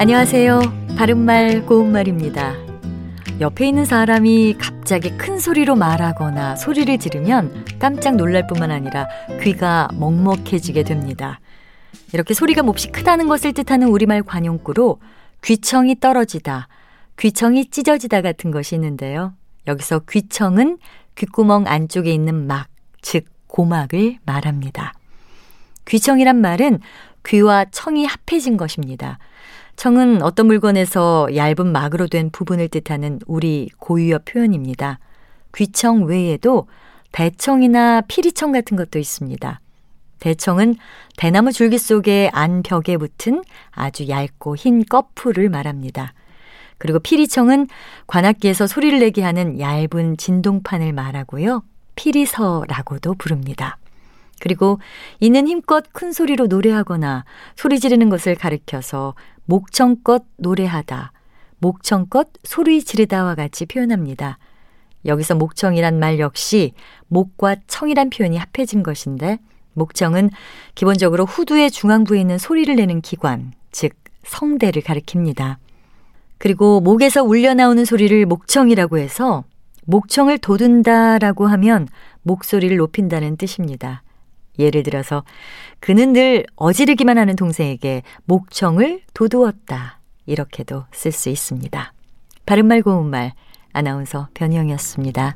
안녕하세요. 바른말 고운말입니다. 옆에 있는 사람이 갑자기 큰 소리로 말하거나 소리를 지르면 깜짝 놀랄 뿐만 아니라 귀가 먹먹해지게 됩니다. 이렇게 소리가 몹시 크다는 것을 뜻하는 우리말 관용구로 귀청이 떨어지다, 귀청이 찢어지다 같은 것이 있는데요. 여기서 귀청은 귓구멍 안쪽에 있는 막, 즉 고막을 말합니다. 귀청이란 말은 귀와 청이 합해진 것입니다. 청은 어떤 물건에서 얇은 막으로 된 부분을 뜻하는 우리 고유어 표현입니다. 귀청 외에도 대청이나 피리청 같은 것도 있습니다. 대청은 대나무 줄기 속에 안 벽에 붙은 아주 얇고 흰 꺼풀을 말합니다. 그리고 피리청은 관악기에서 소리를 내게 하는 얇은 진동판을 말하고요. 피리서라고도 부릅니다. 그리고 이는 힘껏 큰 소리로 노래하거나 소리 지르는 것을 가리켜서 목청껏 노래하다, 목청껏 소리 지르다와 같이 표현합니다. 여기서 목청이란 말 역시 목과 청이란 표현이 합해진 것인데 목청은 기본적으로 후두의 중앙부에 있는 소리를 내는 기관, 즉 성대를 가리킵니다. 그리고 목에서 울려 나오는 소리를 목청이라고 해서 목청을 돋운다라고 하면 목소리를 높인다는 뜻입니다. 예를 들어서 그는 늘 어지르기만 하는 동생에게 목청을 도두었다. 이렇게도 쓸 수 있습니다. 바른말 고운말 아나운서 변희영이었습니다.